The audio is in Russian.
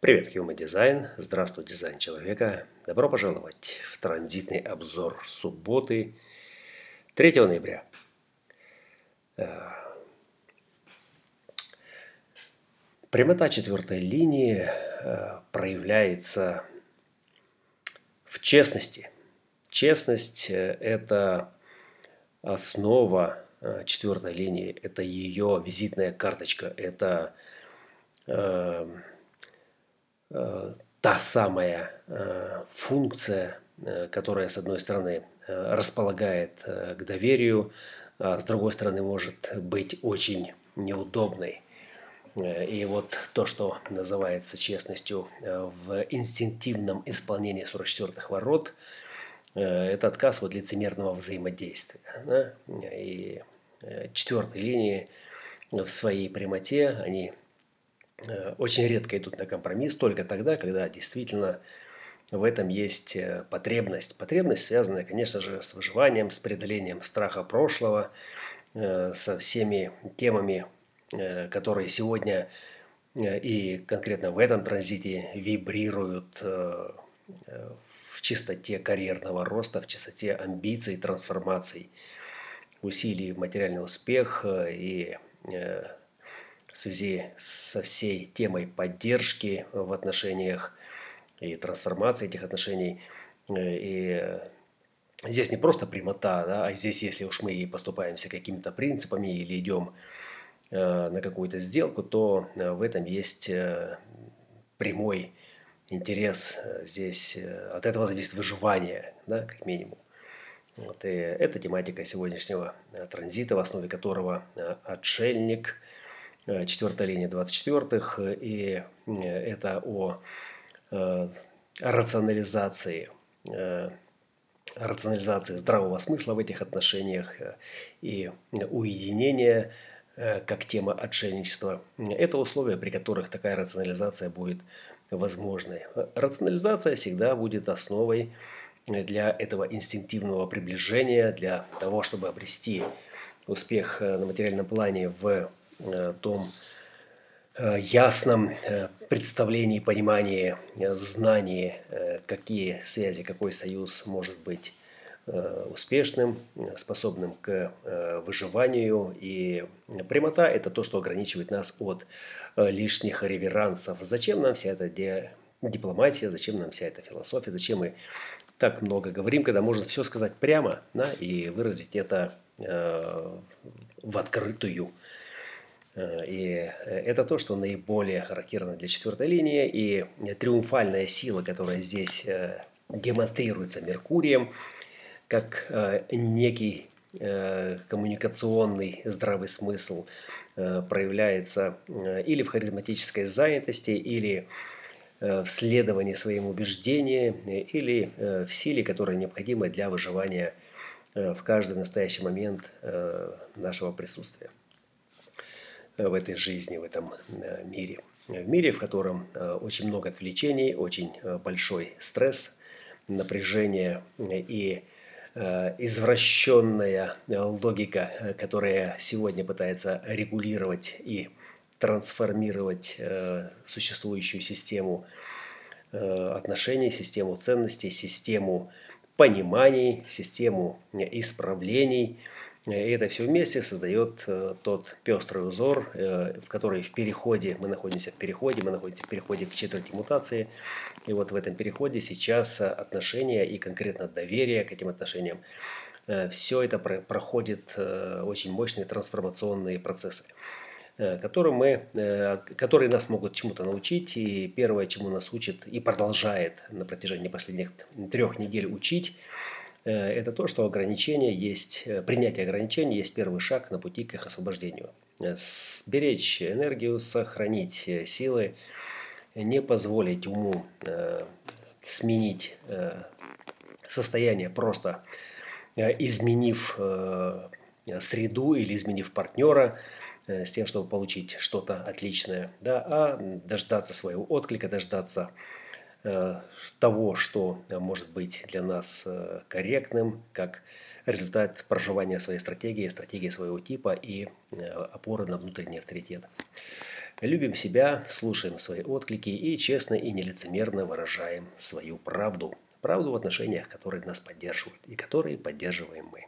Привет, Human Design. Здравствуй, дизайн человека. Добро пожаловать в транзитный обзор субботы 3 ноября. Э, прямота четвертой линии э, проявляется в честности. Честность э, – это основа четвертой линии, это ее визитная карточка, это та самая э, функция, э, которая, с одной стороны, располагает к доверию, а с другой стороны, может быть очень неудобной. И вот то, что называется честностью в инстинктивном исполнении 44-х ворот, это отказ от лицемерного взаимодействия. Да? И четвертой линии в своей прямоте они Э, очень редко идут на компромисс, только тогда, когда действительно в этом есть э, потребность. Потребность, связанная, конечно же, с выживанием, с преодолением страха прошлого, э, со всеми темами, которые сегодня и конкретно в этом транзите вибрируют в чистоте карьерного роста, в чистоте амбиций, трансформаций, усилий материальный успех и связи со всей темой поддержки в отношениях и трансформации этих отношений. Э, и здесь не просто прямота, да, а здесь, если уж мы поступаемся какими-то принципами или идем э, на какую-то сделку, то э, в этом есть прямой интерес. Здесь от этого зависит выживание, да, как минимум. Вот, и это тематика сегодняшнего транзита, в основе которого отшельник – Э, четвертая линия 24-х, и э, это о э, рационализации рационализации здравого смысла в этих отношениях и уединения как тема отшельничества. Это условия, при которых такая рационализация будет возможной. Рационализация всегда будет основой для этого инстинктивного приближения, для того, чтобы обрести успех на материальном плане в Э, том э, ясном э, представлении, понимании, знании, какие связи, какой союз может быть успешным, способным к выживанию. И прямота – это то, что ограничивает нас от лишних реверансов. Зачем нам вся эта дипломатия, зачем нам вся эта философия, зачем мы так много говорим, когда можно все сказать прямо да, и выразить это в открытую. Э, и э, это то, что наиболее характерно для четвертой линии. И триумфальная сила, которая здесь э, демонстрируется Меркурием, как некий коммуникационный здравый смысл проявляется или в харизматической занятости, или в следовании своим убеждениям, или в силе, которая необходима для выживания в каждый настоящий момент нашего присутствия. Э, в этой жизни, в этом э, мире. В мире, в котором э, очень много отвлечений, очень большой стресс, напряжение и извращенная логика, которая сегодня пытается регулировать и трансформировать существующую систему отношений, систему ценностей, систему пониманий, систему исправлений – и это все вместе создает э, тот пестрый узор, э, в который в переходе, мы находимся в переходе, мы находимся в переходе к четверти мутации. И вот в этом переходе сейчас отношения и конкретно доверие к этим отношениям, э, все это проходит очень мощные трансформационные процессы которые, мы, которые нас могут чему-то научить. И первое, чему нас учит и продолжает на протяжении последних трех недель учить, Э, это то, что ограничения есть, э, принятие ограничений есть первый шаг на пути к их освобождению. Э, сберечь энергию, сохранить силы, не позволить уму сменить состояние, просто изменив среду или изменив партнера, с тем, чтобы получить что-то отличное, да, а дождаться своего отклика, дождаться Э, того, что может быть для нас э, корректным, как результат проживания своей стратегии, стратегии своего типа и э, опоры на внутренний авторитет. любим себя, слушаем свои отклики и честно и нелицемерно выражаем свою правду. Правду в отношениях, которые нас поддерживают и которые поддерживаем мы.